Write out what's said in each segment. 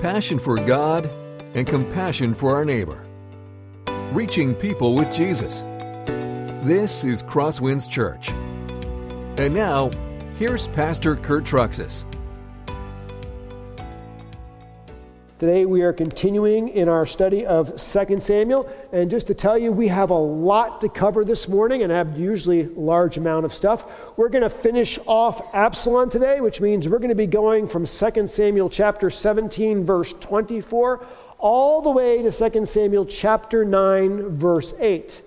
passion for God, and compassion for our neighbor. Reaching people with Jesus. This is Crosswinds Church. And now, here's Pastor Kurt Truxas. Today we are continuing in our study of 2 Samuel. And just to tell you, we have a lot to cover this morning and have usually large amount of stuff. We're going to finish off Absalom today, which means we're going to be going from 2 Samuel chapter 17, verse 24, all the way to 2 Samuel chapter 9, verse 8.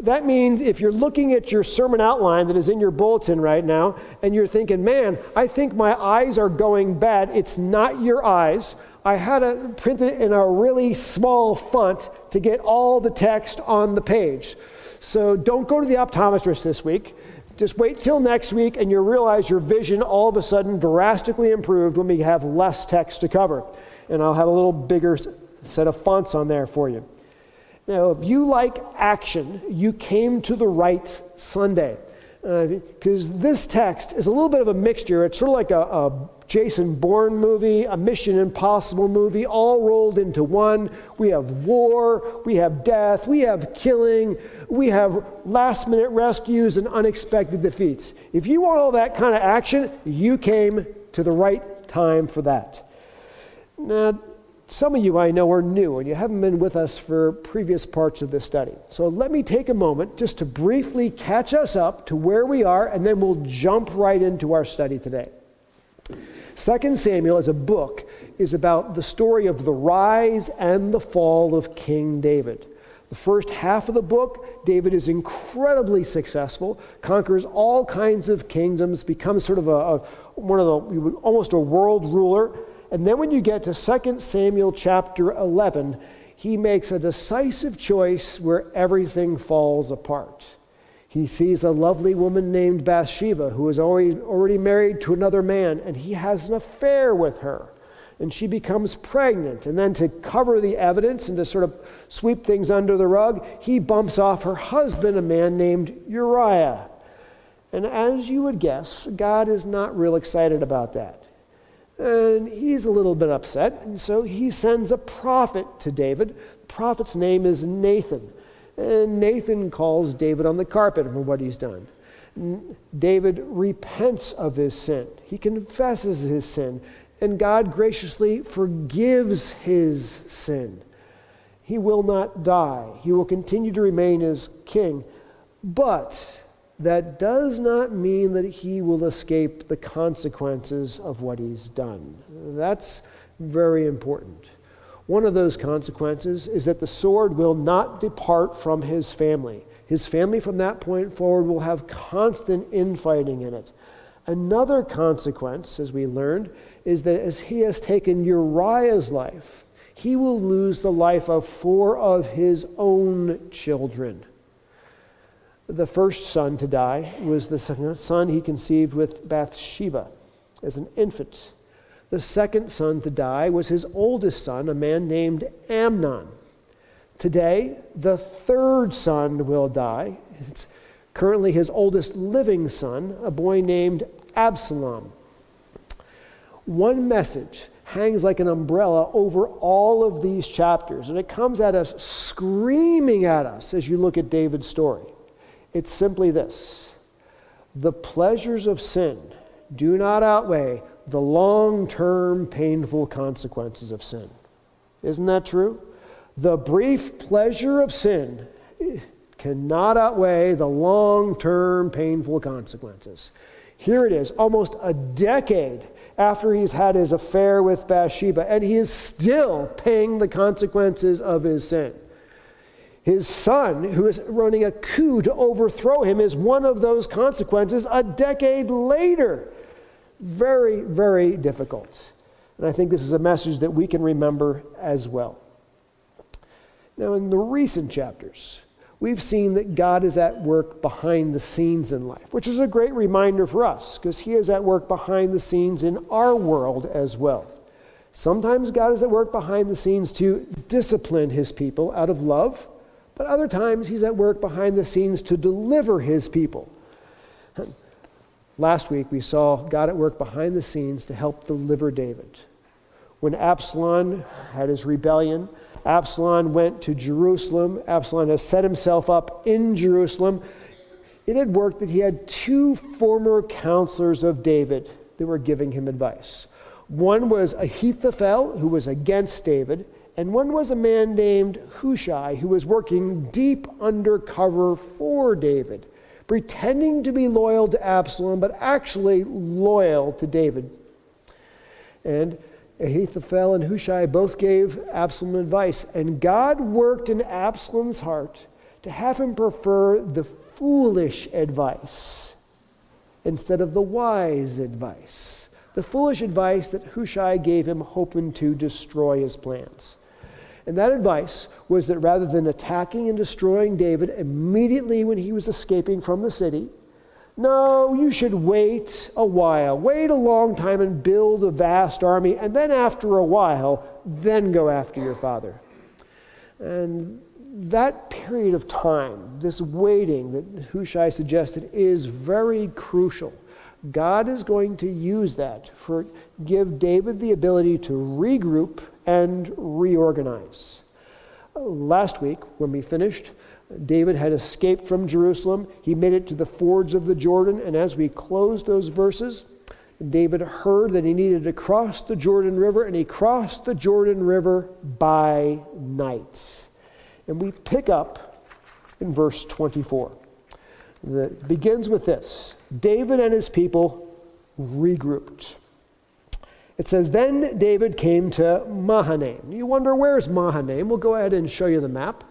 That means if you're looking at your sermon outline that is in your bulletin right now and you're thinking, man, I think my eyes are going bad, it's not your eyes. I had to print it in a really small font to get all the text on the page. So don't go to the optometrist this week. Just wait till next week and you'll realize your vision all of a sudden drastically improved when we have less text to cover. And I'll have a little bigger set of fonts on there for you. Now, if you like action, you came to the right Sunday. Because uh, this text is a little bit of a mixture. It's sort of like a, a Jason Bourne movie, a Mission Impossible movie, all rolled into one. We have war, we have death, we have killing, we have last minute rescues and unexpected defeats. If you want all that kind of action, you came to the right time for that. Now, some of you I know are new and you haven't been with us for previous parts of this study. So let me take a moment just to briefly catch us up to where we are, and then we'll jump right into our study today. 2 Samuel as a book is about the story of the rise and the fall of King David. The first half of the book, David is incredibly successful, conquers all kinds of kingdoms, becomes sort of a, a one of the almost a world ruler. And then when you get to 2 Samuel chapter 11, he makes a decisive choice where everything falls apart. He sees a lovely woman named Bathsheba who is already, married to another man, and he has an affair with her. And she becomes pregnant. And then, to cover the evidence and to sort of sweep things under the rug, he bumps off her husband, a man named Uriah. And as you would guess, God is not real excited about that. And he's a little bit upset, and so he sends a prophet to David. The prophet's name is Nathan. And Nathan calls David on the carpet for what he's done. David repents of his sin, he confesses his sin, and God graciously forgives his sin. He will not die, he will continue to remain as king. But that does not mean that he will escape the consequences of what he's done. That's very important. One of those consequences is that the sword will not depart from his family. His family from that point forward will have constant infighting in it. Another consequence, as we learned, is that as he has taken Uriah's life, he will lose the life of four of his own children. The first son to die was the son he conceived with Bathsheba as an infant. The second son to die was his oldest son, a man named Amnon. Today, the third son will die. It's currently his oldest living son, a boy named Absalom. One message hangs like an umbrella over all of these chapters, and it comes at us screaming at us as you look at David's story. It's simply this the pleasures of sin do not outweigh the long term painful consequences of sin. Isn't that true? The brief pleasure of sin cannot outweigh the long term painful consequences. Here it is, almost a decade after he's had his affair with Bathsheba, and he is still paying the consequences of his sin. His son, who is running a coup to overthrow him, is one of those consequences a decade later. Very, very difficult. And I think this is a message that we can remember as well. Now, in the recent chapters, we've seen that God is at work behind the scenes in life, which is a great reminder for us because He is at work behind the scenes in our world as well. Sometimes God is at work behind the scenes to discipline His people out of love, but other times He's at work behind the scenes to deliver His people Last week, we saw God at work behind the scenes to help deliver David. When Absalom had his rebellion, Absalom went to Jerusalem. Absalom has set himself up in Jerusalem. It had worked that he had two former counselors of David that were giving him advice. One was Ahithophel, who was against David, and one was a man named Hushai, who was working deep undercover for David, pretending to be loyal to Absalom, but actually loyal to David. And Ahithophel and Hushai both gave Absalom advice, and God worked in Absalom's heart to have him prefer the foolish advice instead of the wise advice. The foolish advice that Hushai gave him, hoping to destroy his plans. And that advice was that rather than attacking and destroying David immediately when he was escaping from the city, no, you should wait a while. Wait a long time and build a vast army, and then after a while, then go after your father. And that period of time, this waiting that Hushai suggested, is very crucial. God is going to use that for give David the ability to regroup and reorganize. Last week, when we finished, David had escaped from Jerusalem. He made it to the fords of the Jordan, and as we closed those verses, David heard that he needed to cross the Jordan River, and he crossed the Jordan River by night. And we pick up in verse 24. That begins with this David and his people regrouped. It says, Then David came to Mahanaim. You wonder, where's Mahanaim? We'll go ahead and show you the map.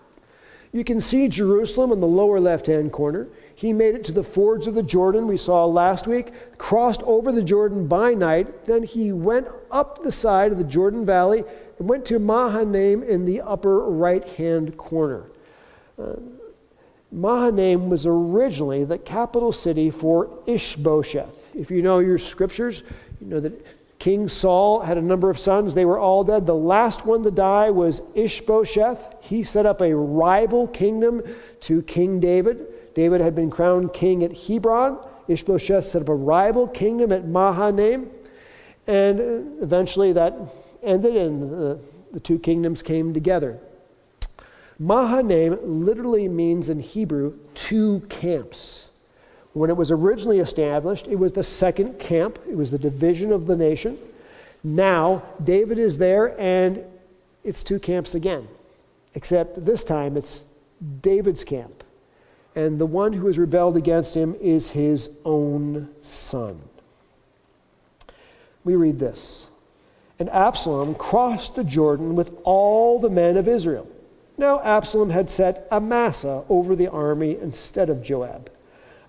You can see Jerusalem in the lower left hand corner. He made it to the fords of the Jordan, we saw last week, crossed over the Jordan by night. Then he went up the side of the Jordan Valley and went to Mahanaim in the upper right hand corner. Uh, Mahanaim was originally the capital city for Ishbosheth. If you know your scriptures, you know that King Saul had a number of sons. They were all dead. The last one to die was Ishbosheth. He set up a rival kingdom to King David. David had been crowned king at Hebron. Ishbosheth set up a rival kingdom at Mahanaim. And uh, eventually that ended, and the, the two kingdoms came together. Mahanaim literally means in Hebrew two camps. When it was originally established, it was the second camp, it was the division of the nation. Now, David is there, and it's two camps again, except this time it's David's camp. And the one who has rebelled against him is his own son. We read this. And Absalom crossed the Jordan with all the men of Israel. Now Absalom had set Amasa over the army instead of Joab.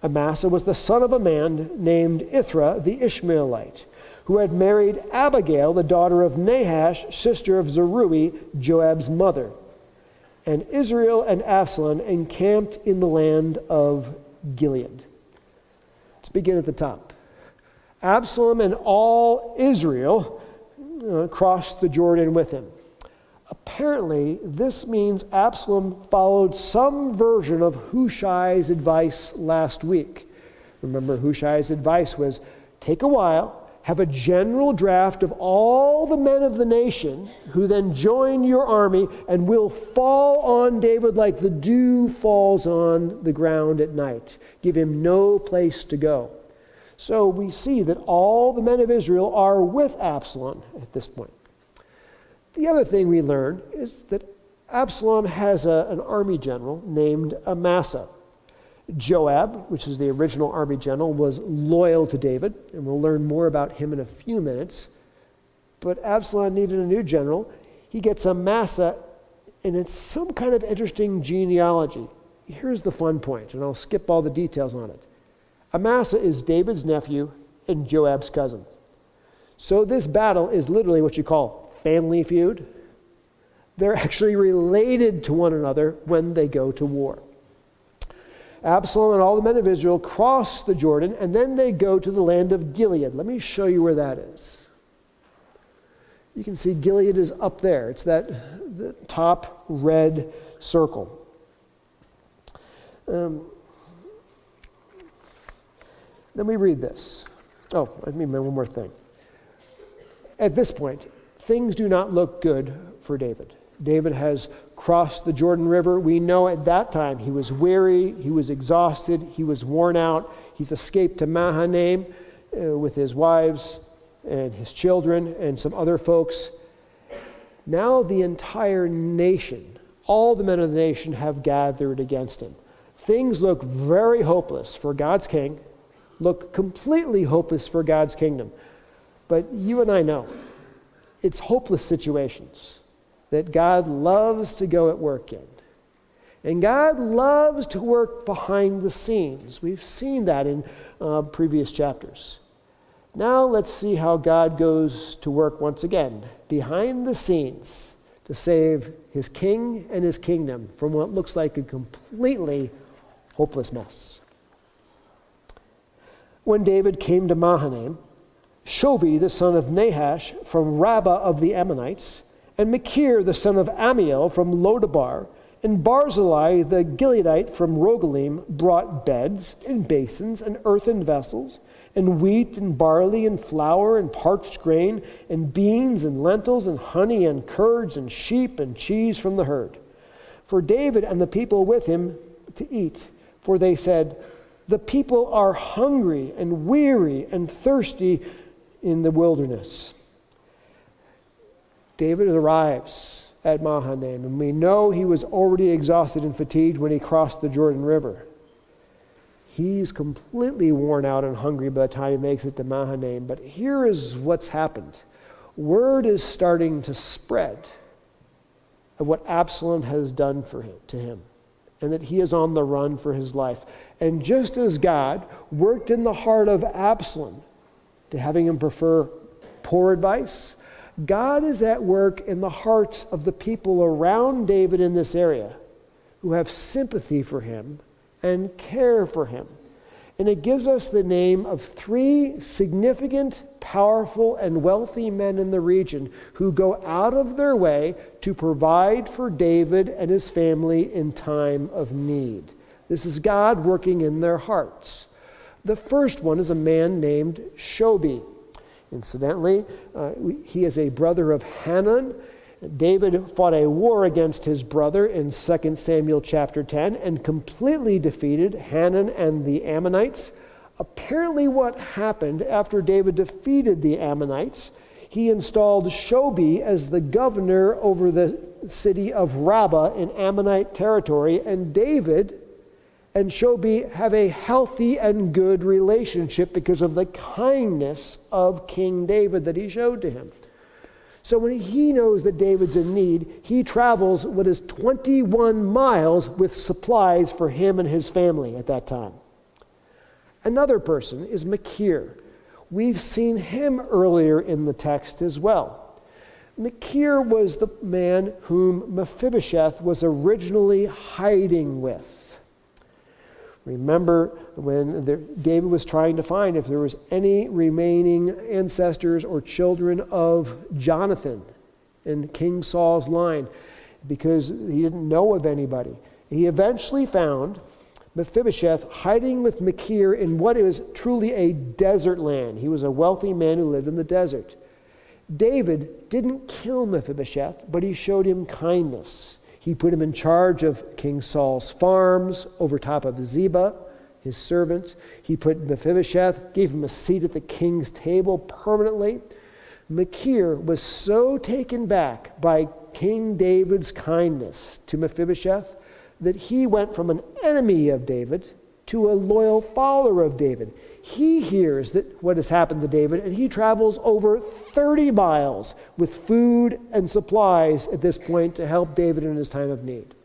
Amasa was the son of a man named Ithra the Ishmaelite, who had married Abigail, the daughter of Nahash, sister of Zeruiah, Joab's mother. And Israel and Absalom encamped in the land of Gilead. Let's begin at the top. Absalom and all Israel uh, crossed the Jordan with him. Apparently, this means Absalom followed some version of Hushai's advice last week. Remember, Hushai's advice was take a while, have a general draft of all the men of the nation who then join your army and will fall on David like the dew falls on the ground at night. Give him no place to go. So we see that all the men of Israel are with Absalom at this point. The other thing we learn is that Absalom has a, an army general named Amasa. Joab, which is the original army general, was loyal to David, and we'll learn more about him in a few minutes. But Absalom needed a new general. He gets Amasa, and it's some kind of interesting genealogy. Here's the fun point, and I'll skip all the details on it. Amasa is David's nephew and Joab's cousin. So this battle is literally what you call family feud. They're actually related to one another when they go to war. Absalom and all the men of Israel cross the Jordan, and then they go to the land of Gilead. Let me show you where that is. You can see Gilead is up there. It's that the top red circle. Um, then we read this. Oh, I mean one more thing. At this point, things do not look good for David. David has crossed the Jordan River. We know at that time he was weary, he was exhausted, he was worn out. He's escaped to Mahanaim uh, with his wives and his children and some other folks. Now the entire nation, all the men of the nation, have gathered against him. Things look very hopeless for God's king, look completely hopeless for God's kingdom. But you and I know it's hopeless situations that God loves to go at work in. And God loves to work behind the scenes. We've seen that in uh, previous chapters. Now let's see how God goes to work once again behind the scenes to save his king and his kingdom from what looks like a completely hopeless mess. When David came to Mahanaim, Shobi, the son of Nahash from Rabbah of the Ammonites, and Machir, the son of Amiel from Lodabar, and Barzillai, the Gileadite from Rogelim, brought beds and basins and earthen vessels, and wheat and barley and flour and parched grain, and beans and lentils and honey and curds and sheep and cheese from the herd. For David and the people with him to eat, for they said, The people are hungry and weary and thirsty in the wilderness. David arrives at Mahanaim, and we know he was already exhausted and fatigued when he crossed the Jordan River. He's completely worn out and hungry by the time he makes it to Mahanaim. But here is what's happened word is starting to spread of what Absalom has done for him, to him, and that he is on the run for his life. And just as God worked in the heart of Absalom to having him prefer poor advice. God is at work in the hearts of the people around David in this area who have sympathy for him and care for him. And it gives us the name of three significant, powerful, and wealthy men in the region who go out of their way to provide for David and his family in time of need. This is God working in their hearts. The first one is a man named Shobi. Incidentally, uh, he is a brother of Hanan. David fought a war against his brother in 2 Samuel chapter 10 and completely defeated Hanan and the Ammonites. Apparently, what happened after David defeated the Ammonites, he installed Shobi as the governor over the city of Rabbah in Ammonite territory, and David and Shobi have a healthy and good relationship because of the kindness of King David that he showed to him. So when he knows that David's in need, he travels what is 21 miles with supplies for him and his family at that time. Another person is Machir. We've seen him earlier in the text as well. Machir was the man whom Mephibosheth was originally hiding with. Remember when David was trying to find if there was any remaining ancestors or children of Jonathan in King Saul's line because he didn't know of anybody. He eventually found Mephibosheth hiding with Machir in what is truly a desert land. He was a wealthy man who lived in the desert. David didn't kill Mephibosheth, but he showed him kindness. He put him in charge of King Saul's farms over top of Ziba, his servant. He put Mephibosheth, gave him a seat at the king's table permanently. Machir was so taken back by King David's kindness to Mephibosheth that he went from an enemy of David to a loyal follower of David he hears that what has happened to David, and he travels over 30 miles with food and supplies at this point to help David in his time of need.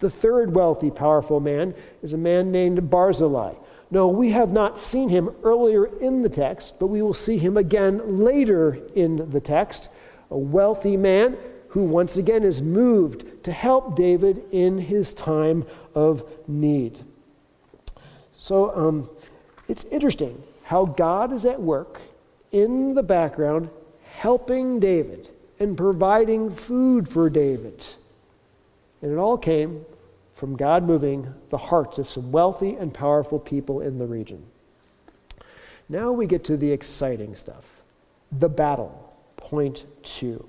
The third wealthy, powerful man is a man named Barzillai. No, we have not seen him earlier in the text, but we will see him again later in the text. A wealthy man who once again is moved to help David in his time of need. So, um, it's interesting how God is at work in the background helping David and providing food for David. And it all came from God moving the hearts of some wealthy and powerful people in the region. Now we get to the exciting stuff the battle. point two.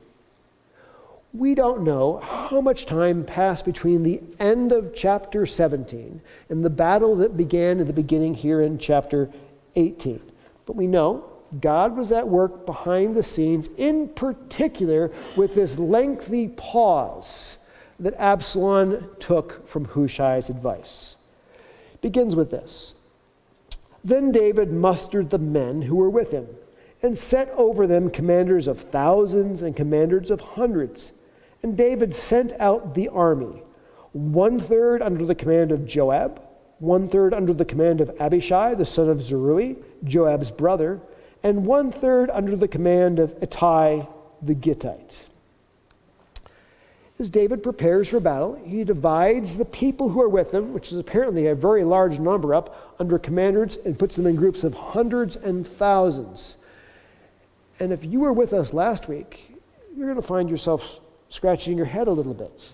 We don't know how much time passed between the end of chapter 17 and the battle that began at the beginning here in chapter 18. But we know God was at work behind the scenes, in particular with this lengthy pause that Absalom took from Hushai's advice. It begins with this. Then David mustered the men who were with him and set over them commanders of thousands and commanders of hundreds and David sent out the army, one third under the command of Joab, one third under the command of Abishai, the son of Zeruiah, Joab's brother, and one third under the command of Ittai the Gittite. As David prepares for battle, he divides the people who are with him, which is apparently a very large number, up under commanders and puts them in groups of hundreds and thousands. And if you were with us last week, you're going to find yourself scratching your head a little bit.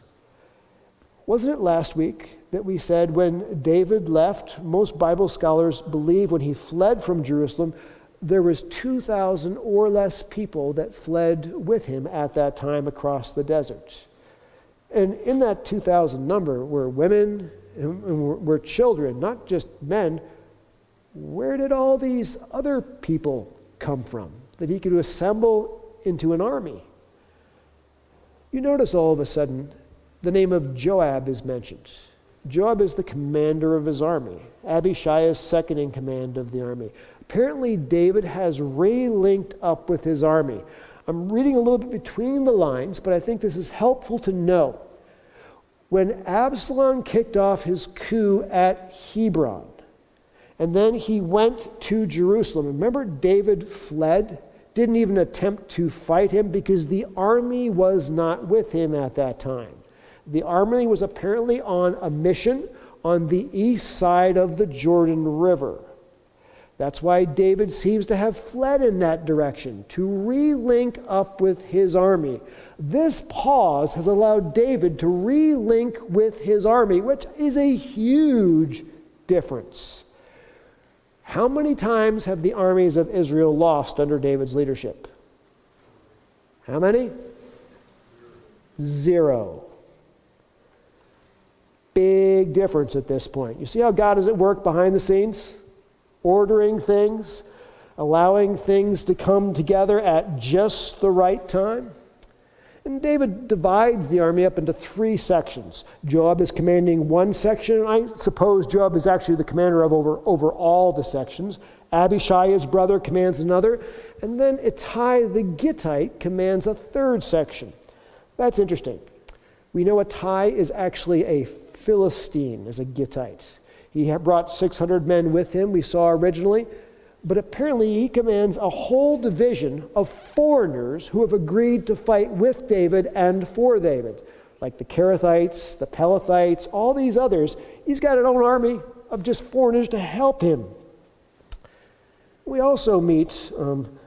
Wasn't it last week that we said when David left, most Bible scholars believe when he fled from Jerusalem, there was 2,000 or less people that fled with him at that time across the desert. And in that 2,000 number were women and were children, not just men. Where did all these other people come from that he could assemble into an army? You notice all of a sudden the name of Joab is mentioned. Joab is the commander of his army. Abishai is second in command of the army. Apparently, David has re-linked up with his army. I'm reading a little bit between the lines, but I think this is helpful to know. When Absalom kicked off his coup at Hebron, and then he went to Jerusalem, remember David fled? Didn't even attempt to fight him because the army was not with him at that time. The army was apparently on a mission on the east side of the Jordan River. That's why David seems to have fled in that direction, to relink up with his army. This pause has allowed David to relink with his army, which is a huge difference. How many times have the armies of Israel lost under David's leadership? How many? Zero. Big difference at this point. You see how God is at work behind the scenes, ordering things, allowing things to come together at just the right time? And David divides the army up into three sections. Joab is commanding one section, and I suppose Joab is actually the commander of over, over all the sections. Abishai, his brother, commands another. And then Ittai the Gittite commands a third section. That's interesting. We know Ittai is actually a Philistine, as a Gittite. He brought 600 men with him, we saw originally but apparently he commands a whole division of foreigners who have agreed to fight with David and for David, like the Kerethites, the Pelethites, all these others. He's got an own army of just foreigners to help him. We also meet, um,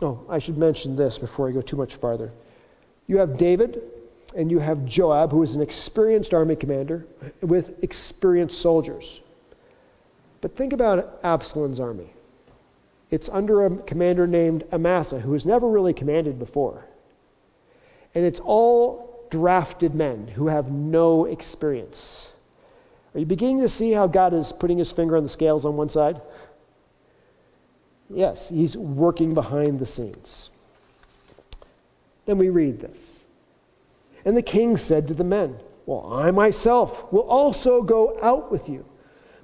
oh, I should mention this before I go too much farther. You have David and you have Joab, who is an experienced army commander with experienced soldiers. But think about Absalom's army. It's under a commander named Amasa, who has never really commanded before. And it's all drafted men who have no experience. Are you beginning to see how God is putting his finger on the scales on one side? Yes, he's working behind the scenes. Then we read this. And the king said to the men, Well, I myself will also go out with you.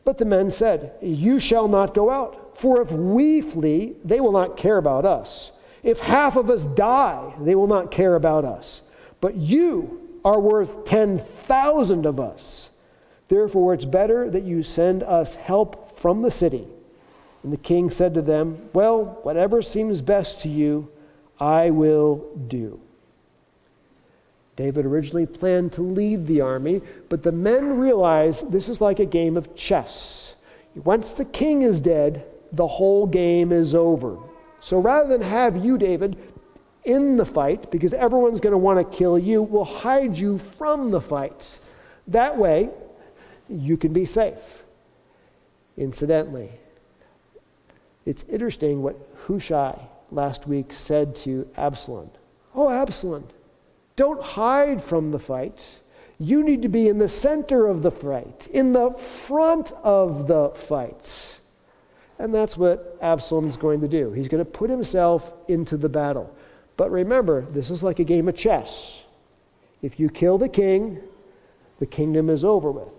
But the men said, You shall not go out. For if we flee, they will not care about us. If half of us die, they will not care about us. But you are worth 10,000 of us. Therefore, it's better that you send us help from the city. And the king said to them, Well, whatever seems best to you, I will do. David originally planned to lead the army, but the men realized this is like a game of chess. Once the king is dead, the whole game is over. So rather than have you, David, in the fight, because everyone's going to want to kill you, we'll hide you from the fight. That way, you can be safe. Incidentally, it's interesting what Hushai last week said to Absalom, Oh, Absalom, don't hide from the fight. You need to be in the center of the fight, in the front of the fight. And that's what Absalom's going to do. He's going to put himself into the battle. But remember, this is like a game of chess. If you kill the king, the kingdom is over with.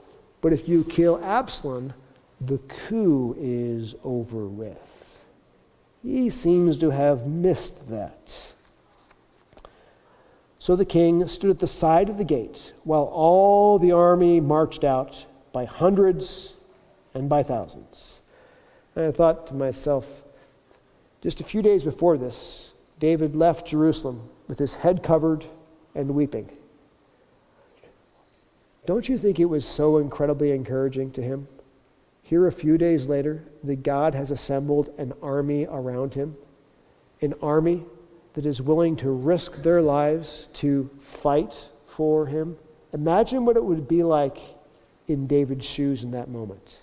But if you kill Absalom, the coup is over with. He seems to have missed that. So the king stood at the side of the gate while all the army marched out by hundreds and by thousands. And I thought to myself, just a few days before this, David left Jerusalem with his head covered and weeping. Don't you think it was so incredibly encouraging to him? Here, a few days later, that God has assembled an army around him, an army that is willing to risk their lives to fight for him. Imagine what it would be like in David's shoes in that moment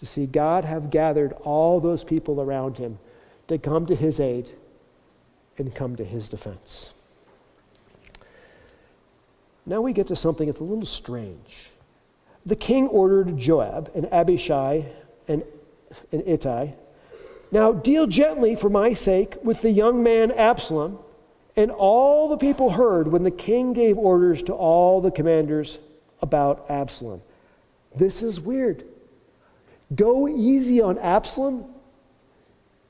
to see God have gathered all those people around him to come to his aid and come to his defense. Now we get to something that's a little strange. The king ordered Joab and Abishai and, and Ittai now deal gently for my sake with the young man Absalom. And all the people heard when the king gave orders to all the commanders about Absalom. This is weird. Go easy on Absalom?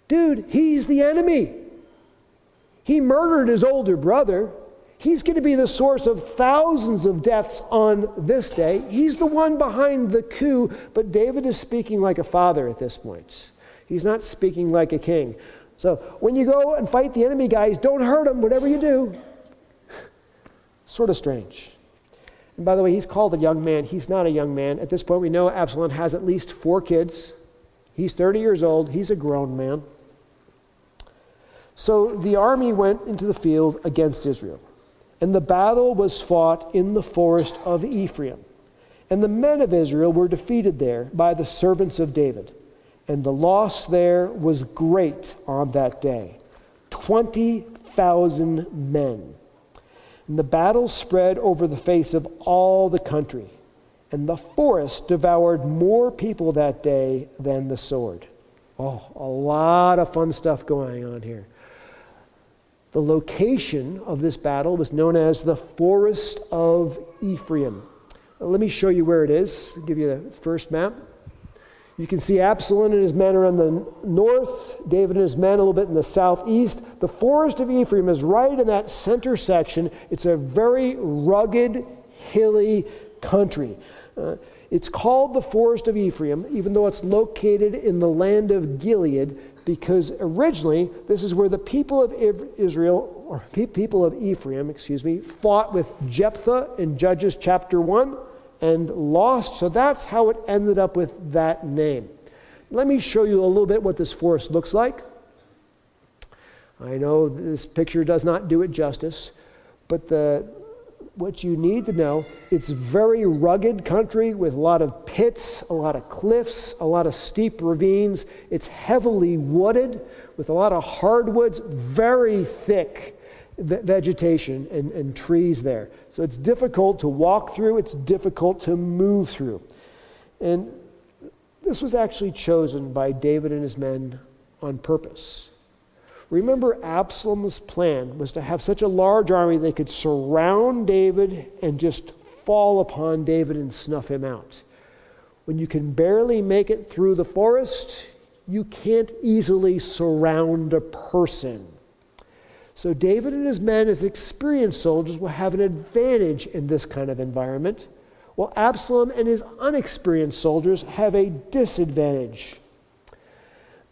Dude, he's the enemy. He murdered his older brother. He's going to be the source of thousands of deaths on this day. He's the one behind the coup, but David is speaking like a father at this point. He's not speaking like a king. So when you go and fight the enemy guys, don't hurt him, whatever you do. sort of strange. And by the way, he's called a young man. He's not a young man. At this point, we know Absalom has at least four kids. He's 30 years old. He's a grown man. So the army went into the field against Israel. And the battle was fought in the forest of Ephraim. And the men of Israel were defeated there by the servants of David and the loss there was great on that day 20,000 men. And the battle spread over the face of all the country, and the forest devoured more people that day than the sword. Oh, a lot of fun stuff going on here. The location of this battle was known as the Forest of Ephraim. Let me show you where it is. Give you the first map. You can see Absalom and his men are in the north, David and his men a little bit in the southeast. The forest of Ephraim is right in that center section. It's a very rugged, hilly country. Uh, it's called the forest of Ephraim, even though it's located in the land of Gilead, because originally this is where the people of Israel, or people of Ephraim, excuse me, fought with Jephthah in Judges chapter 1 and lost. So that's how it ended up with that name. Let me show you a little bit what this forest looks like. I know this picture does not do it justice, but the, what you need to know, it's very rugged country with a lot of pits, a lot of cliffs, a lot of steep ravines. It's heavily wooded with a lot of hardwoods, very thick vegetation and, and trees there. So it's difficult to walk through, it's difficult to move through. And this was actually chosen by David and his men on purpose. Remember, Absalom's plan was to have such a large army they could surround David and just fall upon David and snuff him out. When you can barely make it through the forest, you can't easily surround a person. So David and his men, as experienced soldiers, will have an advantage in this kind of environment, while Absalom and his unexperienced soldiers have a disadvantage.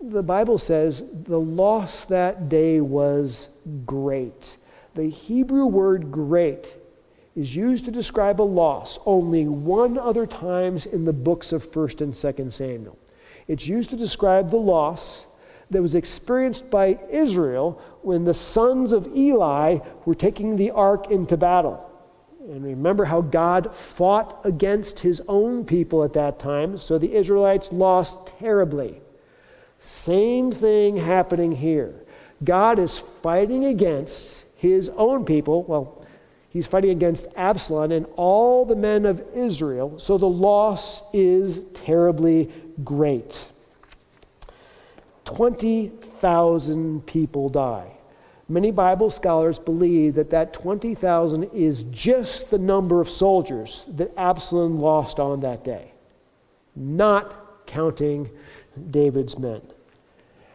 The Bible says the loss that day was great. The Hebrew word great is used to describe a loss only one other times in the books of 1st and 2nd Samuel. It's used to describe the loss that was experienced by Israel when the sons of Eli were taking the ark into battle. And remember how God fought against his own people at that time, so the Israelites lost terribly. Same thing happening here. God is fighting against his own people. Well, he's fighting against Absalom and all the men of Israel, so the loss is terribly great. 20,000 people die. Many Bible scholars believe that that 20,000 is just the number of soldiers that Absalom lost on that day, not counting David's men.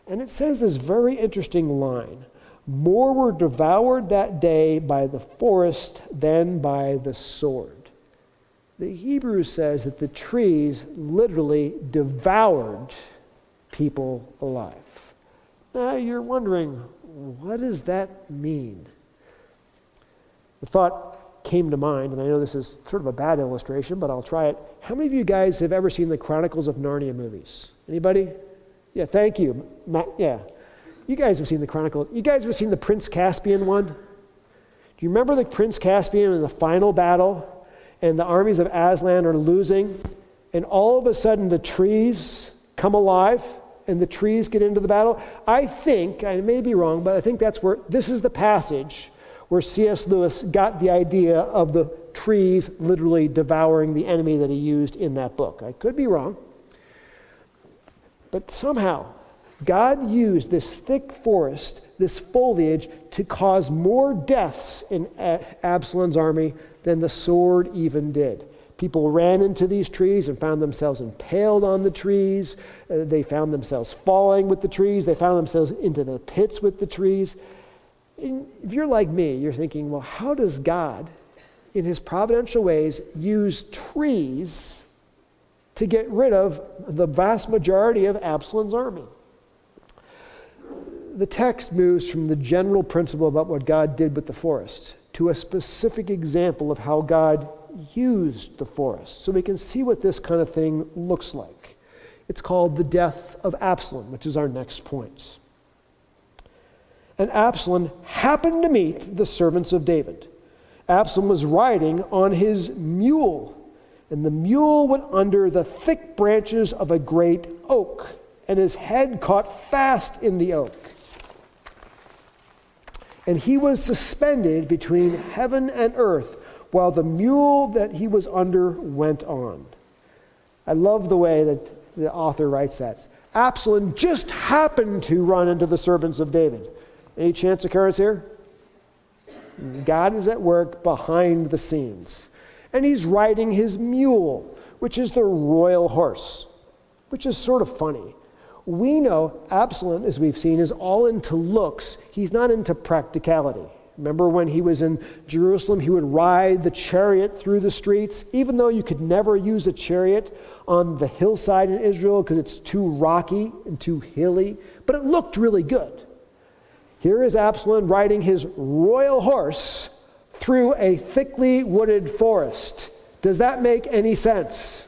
And it says this very interesting line More were devoured that day by the forest than by the sword. The Hebrew says that the trees literally devoured people alive. Now you're wondering, what does that mean? The thought came to mind, and I know this is sort of a bad illustration, but I'll try it. How many of you guys have ever seen the Chronicles of Narnia movies? Anybody? Yeah, thank you. Yeah. You guys have seen the Chronicle. You guys have seen the Prince Caspian one? Do you remember the Prince Caspian in the final battle? And the armies of Aslan are losing, and all of a sudden the trees come alive and the trees get into the battle. I think, I may be wrong, but I think that's where this is the passage where C.S. Lewis got the idea of the trees literally devouring the enemy that he used in that book. I could be wrong. But somehow, God used this thick forest, this foliage, to cause more deaths in Absalom's army than the sword even did. People ran into these trees and found themselves impaled on the trees. Uh, they found themselves falling with the trees. They found themselves into the pits with the trees. And if you're like me, you're thinking, well, how does God, in his providential ways, use trees to get rid of the vast majority of Absalom's army? The text moves from the general principle about what God did with the forest to a specific example of how God used the forest. So we can see what this kind of thing looks like. It's called the death of Absalom, which is our next point. And Absalom happened to meet the servants of David. Absalom was riding on his mule, and the mule went under the thick branches of a great oak, and his head caught fast in the oak. And he was suspended between heaven and earth while the mule that he was under went on. I love the way that the author writes that. Absalom just happened to run into the servants of David. Any chance occurrence here? God is at work behind the scenes. And he's riding his mule, which is the royal horse, which is sort of funny. We know Absalom, as we've seen, is all into looks, he's not into practicality. Remember when he was in Jerusalem, he would ride the chariot through the streets, even though you could never use a chariot on the hillside in Israel because it's too rocky and too hilly, but it looked really good. Here is Absalom riding his royal horse through a thickly wooded forest. Does that make any sense?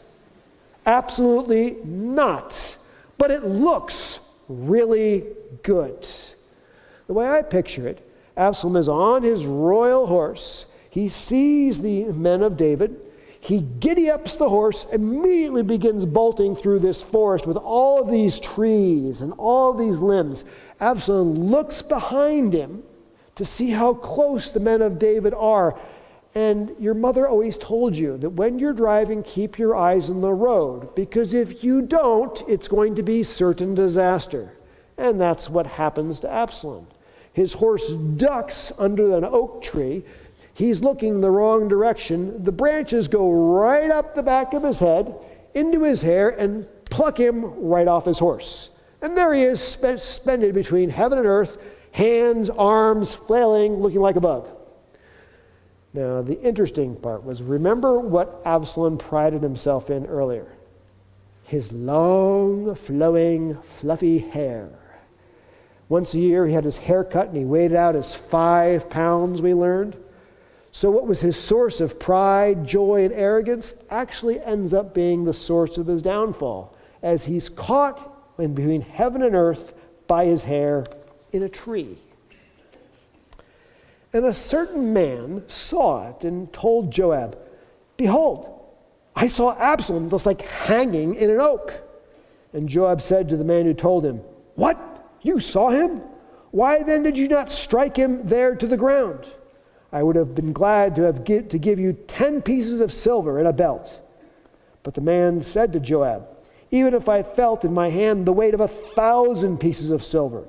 Absolutely not. But it looks really good. The way I picture it, Absalom is on his royal horse. He sees the men of David. He giddy ups the horse, immediately begins bolting through this forest with all of these trees and all these limbs. Absalom looks behind him to see how close the men of David are. And your mother always told you that when you're driving, keep your eyes on the road, because if you don't, it's going to be certain disaster. And that's what happens to Absalom. His horse ducks under an oak tree. He's looking the wrong direction. The branches go right up the back of his head, into his hair, and pluck him right off his horse. And there he is, suspended between heaven and earth, hands, arms flailing, looking like a bug. Now, the interesting part was remember what Absalom prided himself in earlier his long, flowing, fluffy hair. Once a year, he had his hair cut and he weighed out as five pounds, we learned. So, what was his source of pride, joy, and arrogance actually ends up being the source of his downfall, as he's caught in between heaven and earth by his hair in a tree. And a certain man saw it and told Joab, Behold, I saw Absalom just like hanging in an oak. And Joab said to the man who told him, What? You saw him? Why then did you not strike him there to the ground? I would have been glad to have give, to give you ten pieces of silver and a belt. But the man said to Joab, Even if I felt in my hand the weight of a thousand pieces of silver,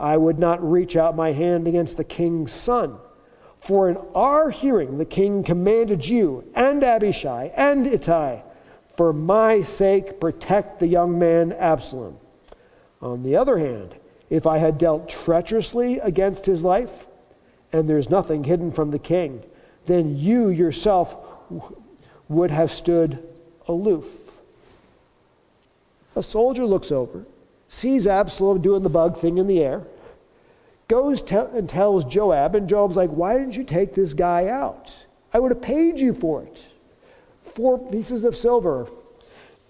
I would not reach out my hand against the king's son. For in our hearing the king commanded you and Abishai and Ittai, for my sake protect the young man Absalom. On the other hand, if I had dealt treacherously against his life, and there's nothing hidden from the king, then you yourself would have stood aloof. A soldier looks over, sees Absalom doing the bug thing in the air, goes and tells Joab, and Joab's like, Why didn't you take this guy out? I would have paid you for it. Four pieces of silver,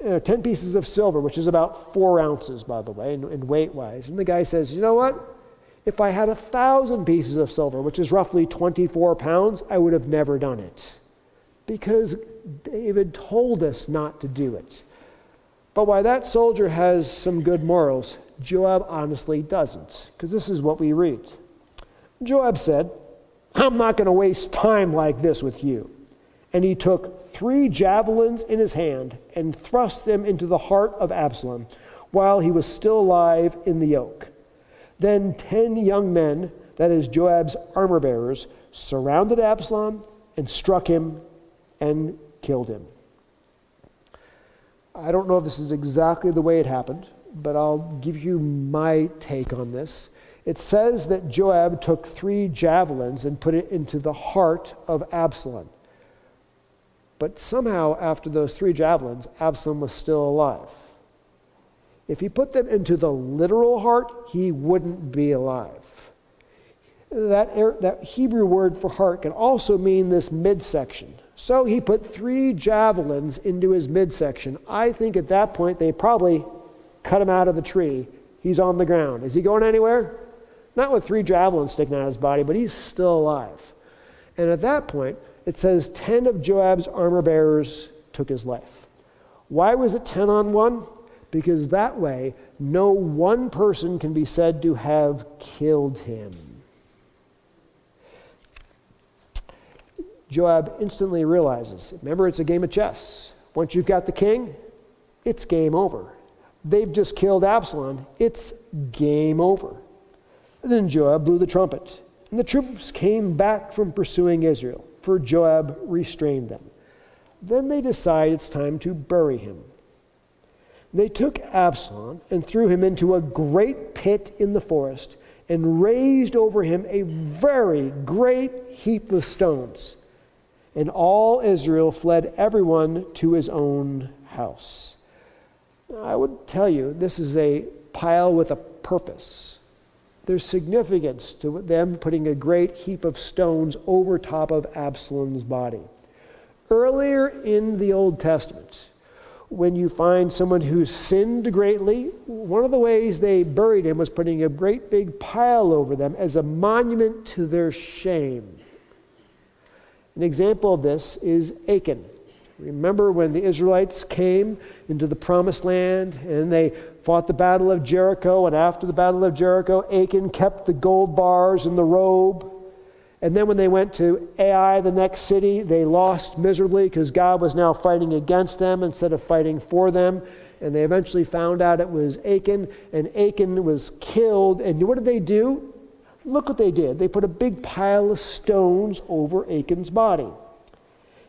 uh, 10 pieces of silver, which is about four ounces, by the way, in, in weight wise. And the guy says, You know what? If I had a thousand pieces of silver, which is roughly 24 pounds, I would have never done it. Because David told us not to do it. But why that soldier has some good morals, Joab honestly doesn't. Because this is what we read. Joab said, I'm not going to waste time like this with you. And he took three javelins in his hand and thrust them into the heart of Absalom while he was still alive in the yoke. Then ten young men, that is Joab's armor bearers, surrounded Absalom and struck him and killed him. I don't know if this is exactly the way it happened, but I'll give you my take on this. It says that Joab took three javelins and put it into the heart of Absalom. But somehow, after those three javelins, Absalom was still alive. If he put them into the literal heart, he wouldn't be alive. That, er, that Hebrew word for heart can also mean this midsection. So he put three javelins into his midsection. I think at that point they probably cut him out of the tree. He's on the ground. Is he going anywhere? Not with three javelins sticking out of his body, but he's still alive. And at that point, it says 10 of Joab's armor bearers took his life. Why was it 10 on 1? because that way no one person can be said to have killed him. Joab instantly realizes remember, it's a game of chess. Once you've got the king, it's game over. They've just killed Absalom, it's game over. And then Joab blew the trumpet, and the troops came back from pursuing Israel, for Joab restrained them. Then they decide it's time to bury him. They took Absalom and threw him into a great pit in the forest and raised over him a very great heap of stones. And all Israel fled everyone to his own house. I would tell you, this is a pile with a purpose. There's significance to them putting a great heap of stones over top of Absalom's body. Earlier in the Old Testament, when you find someone who sinned greatly, one of the ways they buried him was putting a great big pile over them as a monument to their shame. An example of this is Achan. Remember when the Israelites came into the promised land and they fought the battle of Jericho, and after the battle of Jericho, Achan kept the gold bars and the robe and then when they went to Ai, the next city, they lost miserably because God was now fighting against them instead of fighting for them. And they eventually found out it was Achan, and Achan was killed. And what did they do? Look what they did. They put a big pile of stones over Achan's body.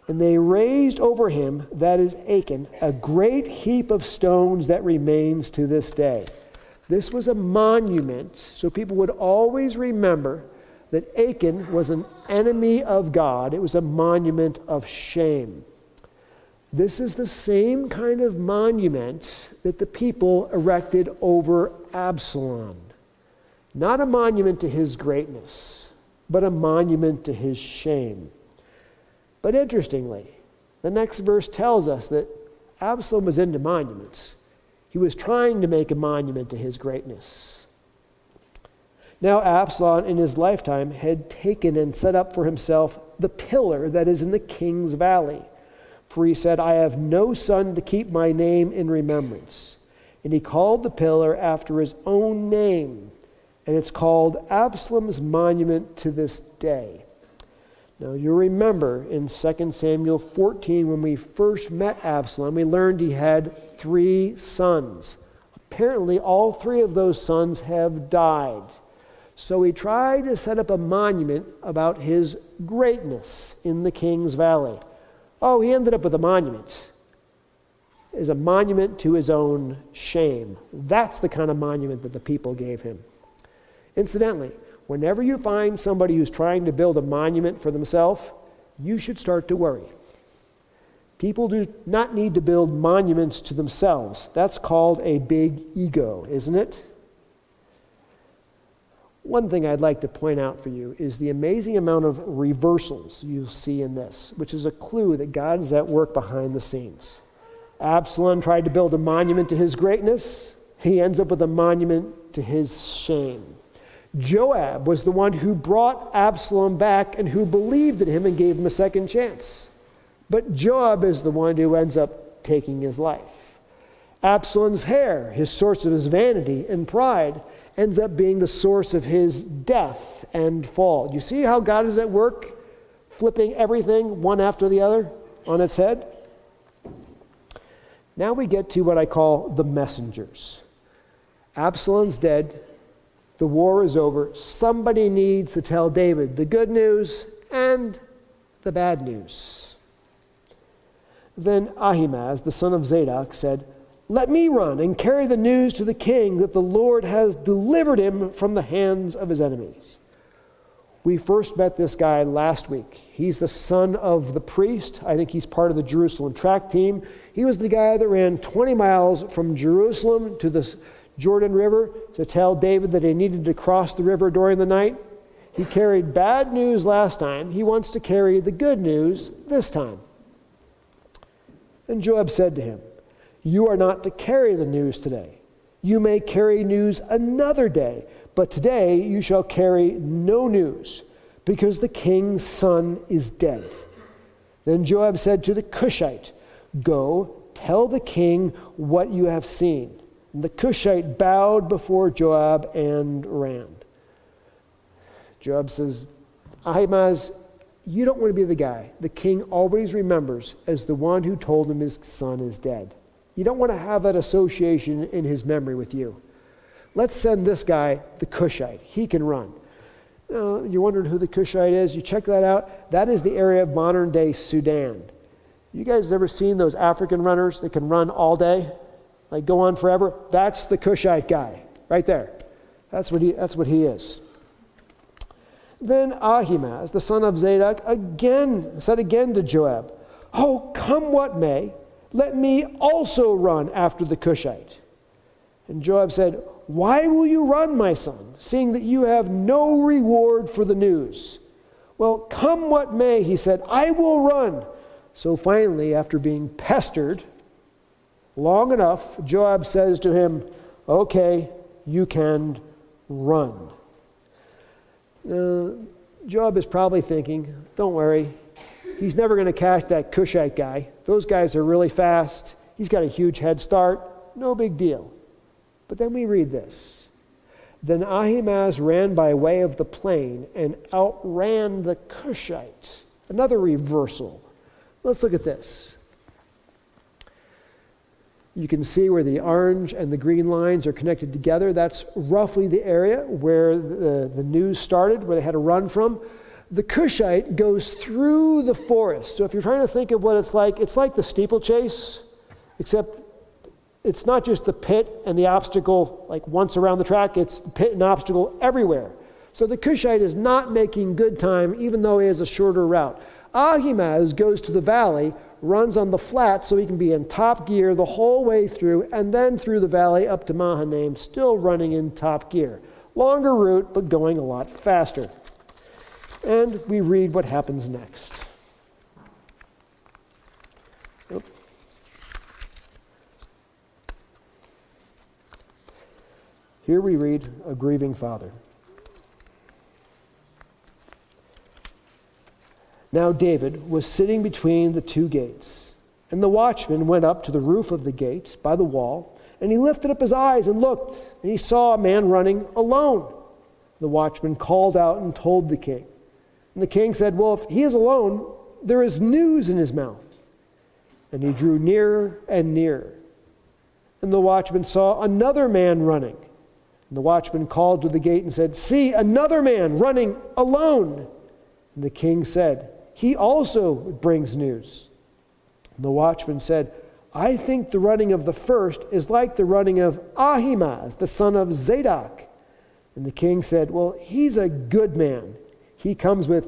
And they raised over him, that is Achan, a great heap of stones that remains to this day. This was a monument, so people would always remember that Achan was an enemy of God, it was a monument of shame. This is the same kind of monument that the people erected over Absalom. Not a monument to his greatness, but a monument to his shame. But interestingly, the next verse tells us that Absalom was into monuments. He was trying to make a monument to his greatness. Now, Absalom in his lifetime had taken and set up for himself the pillar that is in the king's valley. For he said, I have no son to keep my name in remembrance. And he called the pillar after his own name, and it's called Absalom's monument to this day. Now, you remember in 2 Samuel 14, when we first met Absalom, we learned he had three sons. Apparently, all three of those sons have died. So he tried to set up a monument about his greatness in the king's valley. Oh, he ended up with a monument. Is a monument to his own shame. That's the kind of monument that the people gave him. Incidentally, whenever you find somebody who's trying to build a monument for themselves, you should start to worry. People do not need to build monuments to themselves. That's called a big ego, isn't it? One thing I'd like to point out for you is the amazing amount of reversals you'll see in this, which is a clue that God is at work behind the scenes. Absalom tried to build a monument to his greatness, he ends up with a monument to his shame. Joab was the one who brought Absalom back and who believed in him and gave him a second chance. But Joab is the one who ends up taking his life. Absalom's hair, his source of his vanity and pride, ends up being the source of his death and fall. You see how God is at work, flipping everything one after the other on its head? Now we get to what I call the messengers. Absalom's dead. The war is over. Somebody needs to tell David the good news and the bad news. Then Ahimaaz, the son of Zadok, said, Let me run and carry the news to the king that the Lord has delivered him from the hands of his enemies. We first met this guy last week. He's the son of the priest. I think he's part of the Jerusalem track team. He was the guy that ran 20 miles from Jerusalem to the Jordan River to tell David that he needed to cross the river during the night. He carried bad news last time. He wants to carry the good news this time. And Joab said to him, You are not to carry the news today. You may carry news another day, but today you shall carry no news, because the king's son is dead. Then Joab said to the Cushite, Go, tell the king what you have seen. And the Cushite bowed before Joab and ran. Joab says, Ahimaaz, you don't want to be the guy the king always remembers as the one who told him his son is dead. You don't want to have that association in his memory with you. Let's send this guy, the Cushite. He can run. Uh, you're wondering who the Cushite is? You check that out. That is the area of modern day Sudan. You guys ever seen those African runners that can run all day? Like go on forever. That's the Cushite guy right there. That's what he, that's what he is. Then Ahimaaz, the son of Zadok, again said again to Joab, Oh, come what may, let me also run after the Cushite. And Joab said, Why will you run, my son, seeing that you have no reward for the news? Well, come what may, he said, I will run. So finally, after being pestered long enough, Joab says to him, Okay, you can run. Uh, Joab is probably thinking, Don't worry, he's never going to catch that Cushite guy. Those guys are really fast. He's got a huge head start. No big deal. But then we read this. Then Ahimaaz ran by way of the plain and outran the Cushite. Another reversal. Let's look at this. You can see where the orange and the green lines are connected together. That's roughly the area where the, the news started, where they had to run from. The Cushite goes through the forest. So if you're trying to think of what it's like, it's like the steeplechase, except it's not just the pit and the obstacle like once around the track, it's the pit and obstacle everywhere. So the Cushite is not making good time, even though he has a shorter route. Ahimaaz goes to the valley runs on the flat so he can be in top gear the whole way through and then through the valley up to Mahanaim, still running in top gear. Longer route, but going a lot faster. And we read what happens next. Here we read a grieving father. Now David was sitting between the two gates. And the watchman went up to the roof of the gate by the wall, and he lifted up his eyes and looked, and he saw a man running alone. The watchman called out and told the king. And the king said, Well, if he is alone, there is news in his mouth. And he drew nearer and nearer. And the watchman saw another man running. And the watchman called to the gate and said, See, another man running alone. And the king said, He also brings news. The watchman said, I think the running of the first is like the running of Ahimaaz, the son of Zadok. And the king said, Well, he's a good man. He comes with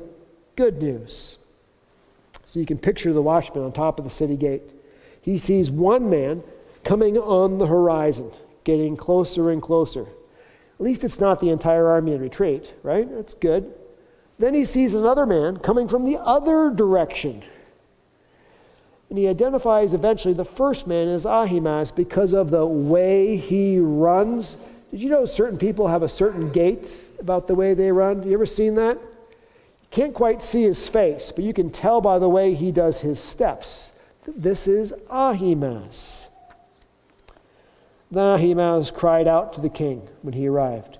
good news. So you can picture the watchman on top of the city gate. He sees one man coming on the horizon, getting closer and closer. At least it's not the entire army in retreat, right? That's good. Then he sees another man coming from the other direction. And he identifies eventually the first man as Ahimaaz because of the way he runs. Did you know certain people have a certain gait about the way they run? You ever seen that? You can't quite see his face, but you can tell by the way he does his steps. This is Ahimaaz. Then Ahimaaz cried out to the king when he arrived,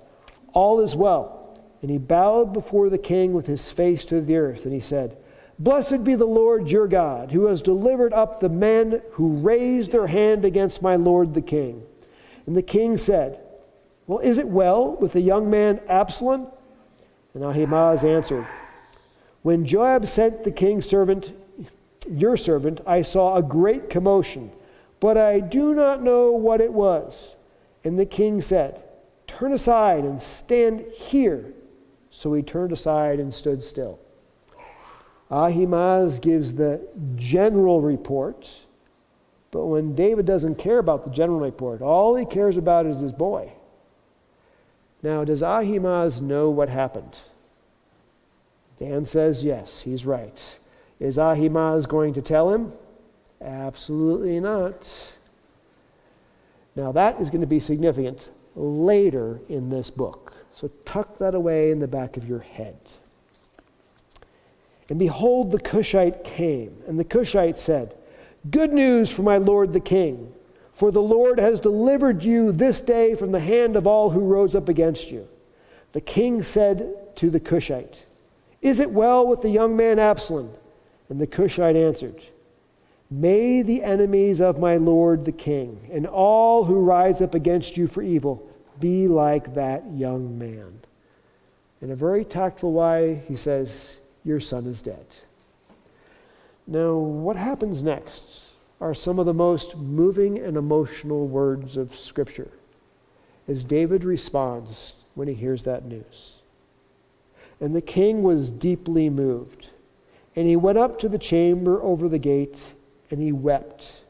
All is well. And he bowed before the king with his face to the earth, and he said, Blessed be the Lord your God, who has delivered up the men who raised their hand against my lord the king. And the king said, Well, is it well with the young man Absalom? And Ahimaaz answered, When Joab sent the king's servant, your servant, I saw a great commotion but I do not know what it was. And the king said, Turn aside and stand here. So he turned aside and stood still. Ahimaaz gives the general report, but when David doesn't care about the general report, all he cares about is his boy. Now, does Ahimaaz know what happened? Dan says yes, he's right. Is Ahimaaz going to tell him? Absolutely not. Now, that is going to be significant later in this book. So tuck that away in the back of your head. And behold, the Cushite came, and the Cushite said, Good news for my lord the king, for the Lord has delivered you this day from the hand of all who rose up against you. The king said to the Cushite, Is it well with the young man Absalom? And the Cushite answered, May the enemies of my Lord the King and all who rise up against you for evil be like that young man. In a very tactful way, he says, Your son is dead. Now, what happens next are some of the most moving and emotional words of Scripture as David responds when he hears that news. And the king was deeply moved, and he went up to the chamber over the gate and he wept.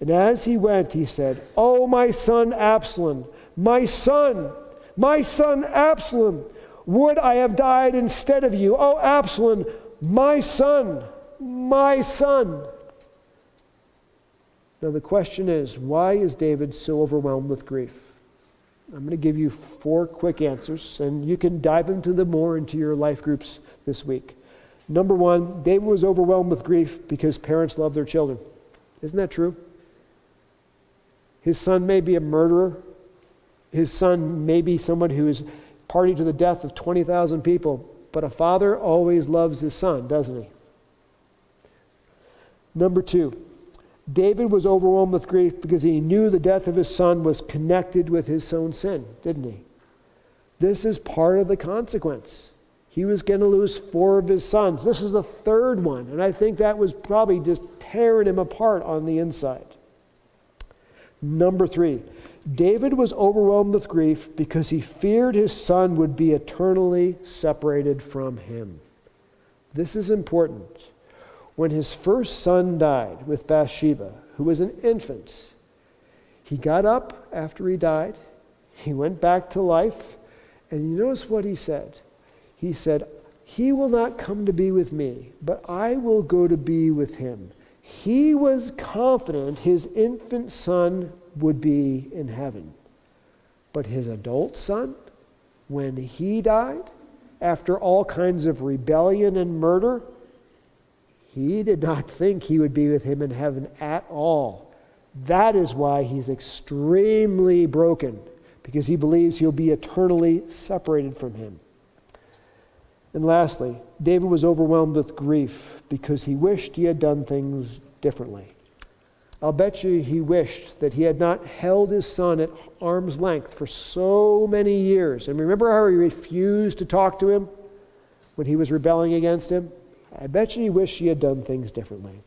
And as he went, he said, Oh, my son Absalom, my son, my son Absalom, would I have died instead of you? Oh, Absalom, my son, my son. Now, the question is why is David so overwhelmed with grief? I'm going to give you four quick answers, and you can dive into them more into your life groups this week. Number one, David was overwhelmed with grief because parents love their children. Isn't that true? His son may be a murderer. His son may be someone who is party to the death of 20,000 people, but a father always loves his son, doesn't he? Number two, David was overwhelmed with grief because he knew the death of his son was connected with his own sin, didn't he? This is part of the consequence. He was going to lose four of his sons. This is the third one. And I think that was probably just tearing him apart on the inside. Number three, David was overwhelmed with grief because he feared his son would be eternally separated from him. This is important. When his first son died with Bathsheba, who was an infant, he got up after he died, he went back to life, and you notice what he said he said, He will not come to be with me, but I will go to be with him. He was confident his infant son would be in heaven. But his adult son, when he died, after all kinds of rebellion and murder, he did not think he would be with him in heaven at all. That is why he's extremely broken, because he believes he'll be eternally separated from him. And lastly, David was overwhelmed with grief because he wished he had done things differently. I'll bet you he wished that he had not held his son at arm's length for so many years. And remember how he refused to talk to him when he was rebelling against him? I bet you he wished he had done things differently.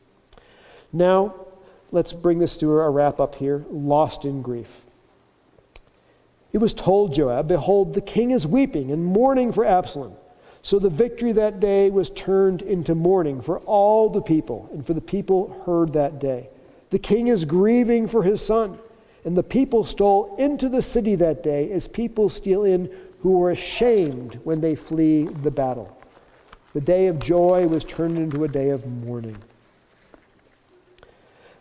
Now, let's bring this to a wrap up here lost in grief. It was told Joab, Behold, the king is weeping and mourning for Absalom. So the victory that day was turned into mourning for all the people, and for the people heard that day. The king is grieving for his son. And the people stole into the city that day as people steal in who are ashamed when they flee the battle. The day of joy was turned into a day of mourning.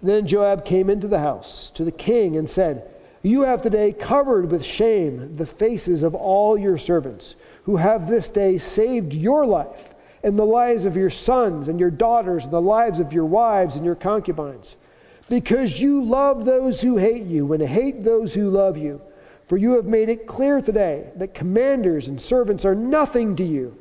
Then Joab came into the house to the king and said, You have today covered with shame the faces of all your servants, who have this day saved your life and the lives of your sons and your daughters and the lives of your wives and your concubines because you love those who hate you and hate those who love you. For you have made it clear today that commanders and servants are nothing to you.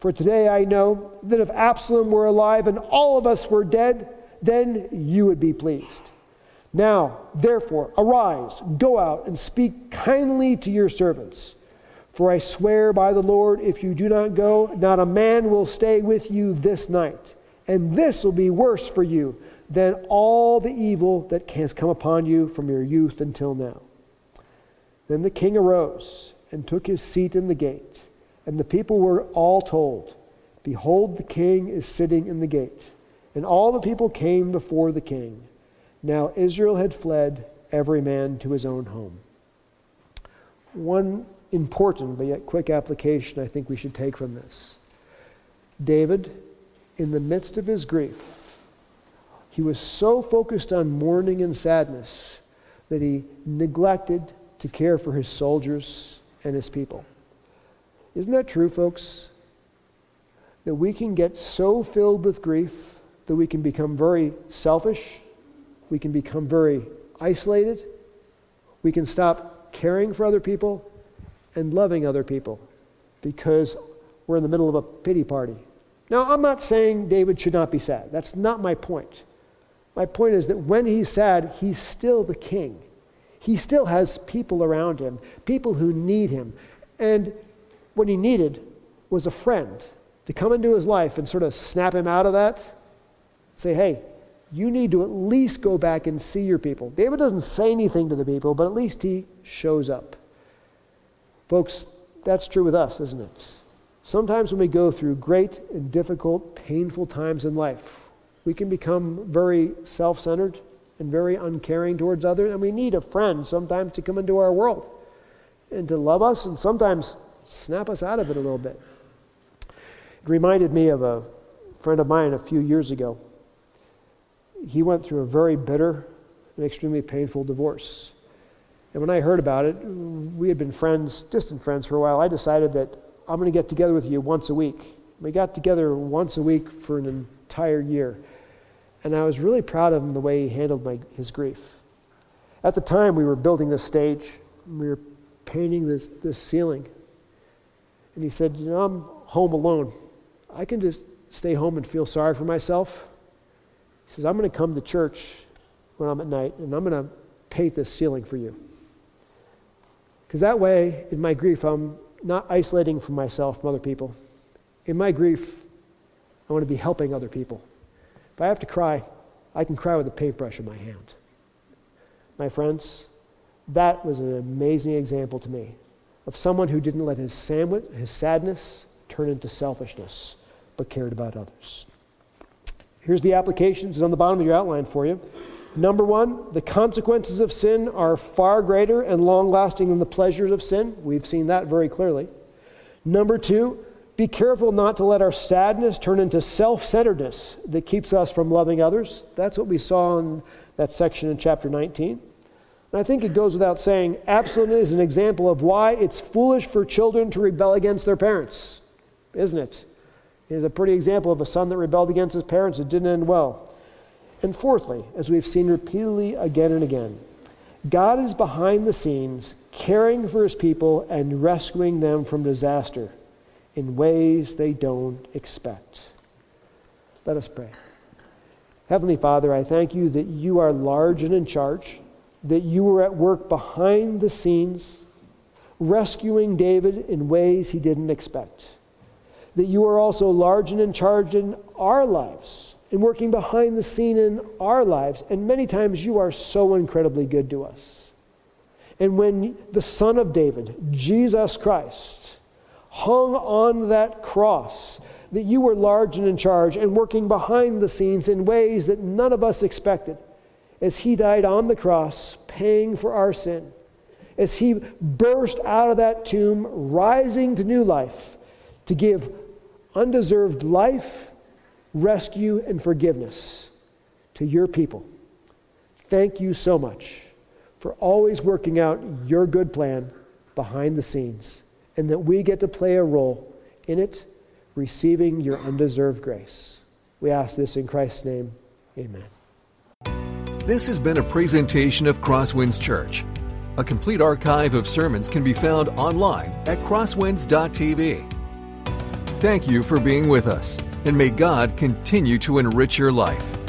For today I know that if Absalom were alive and all of us were dead, then you would be pleased. Now, therefore, arise, go out, and speak kindly to your servants. For I swear by the Lord, if you do not go, not a man will stay with you this night. And this will be worse for you than all the evil that has come upon you from your youth until now. Then the king arose and took his seat in the gate, and the people were all told, Behold, the king is sitting in the gate. And all the people came before the king. Now Israel had fled, every man to his own home. One important but yet quick application I think we should take from this. David, in the midst of his grief, he was so focused on mourning and sadness that he neglected to care for his soldiers and his people. Isn't that true, folks? That we can get so filled with grief that we can become very selfish, we can become very isolated, we can stop caring for other people and loving other people because we're in the middle of a pity party. Now, I'm not saying David should not be sad. That's not my point. My point is that when he's sad, he's still the king. He still has people around him, people who need him. And what he needed was a friend to come into his life and sort of snap him out of that. Say, hey, you need to at least go back and see your people. David doesn't say anything to the people, but at least he shows up. Folks, that's true with us, isn't it? Sometimes when we go through great and difficult, painful times in life, we can become very self centered and very uncaring towards others, and we need a friend sometimes to come into our world and to love us and sometimes snap us out of it a little bit. It reminded me of a friend of mine a few years ago. He went through a very bitter and extremely painful divorce. And when I heard about it, we had been friends, distant friends for a while. I decided that I'm going to get together with you once a week. We got together once a week for an entire year. And I was really proud of him the way he handled my, his grief. At the time, we were building this stage, we were painting this, this ceiling. And he said, You know, I'm home alone. I can just stay home and feel sorry for myself. He says, I'm going to come to church when I'm at night, and I'm going to paint this ceiling for you. Because that way, in my grief, I'm not isolating from myself from other people. In my grief, I want to be helping other people. If I have to cry, I can cry with a paintbrush in my hand. My friends, that was an amazing example to me of someone who didn't let his, sandwich, his sadness turn into selfishness, but cared about others. Here's the applications on the bottom of your outline for you. Number one, the consequences of sin are far greater and long lasting than the pleasures of sin. We've seen that very clearly. Number two, be careful not to let our sadness turn into self centeredness that keeps us from loving others. That's what we saw in that section in chapter 19. And I think it goes without saying, Absalom is an example of why it's foolish for children to rebel against their parents, isn't it? It is a pretty example of a son that rebelled against his parents. It didn't end well. And fourthly, as we've seen repeatedly again and again, God is behind the scenes caring for his people and rescuing them from disaster in ways they don't expect. Let us pray. Heavenly Father, I thank you that you are large and in charge, that you were at work behind the scenes, rescuing David in ways he didn't expect. That you are also large and in charge in our lives and working behind the scene in our lives. And many times you are so incredibly good to us. And when the Son of David, Jesus Christ, hung on that cross, that you were large and in charge and working behind the scenes in ways that none of us expected as he died on the cross, paying for our sin, as he burst out of that tomb, rising to new life to give undeserved life, rescue, and forgiveness to your people. Thank you so much for always working out your good plan behind the scenes, and that we get to play a role in it receiving your undeserved grace. We ask this in Christ's name. Amen. This has been a presentation of Crosswinds Church. A complete archive of sermons can be found online at crosswinds.tv. Thank you for being with us, and may God continue to enrich your life.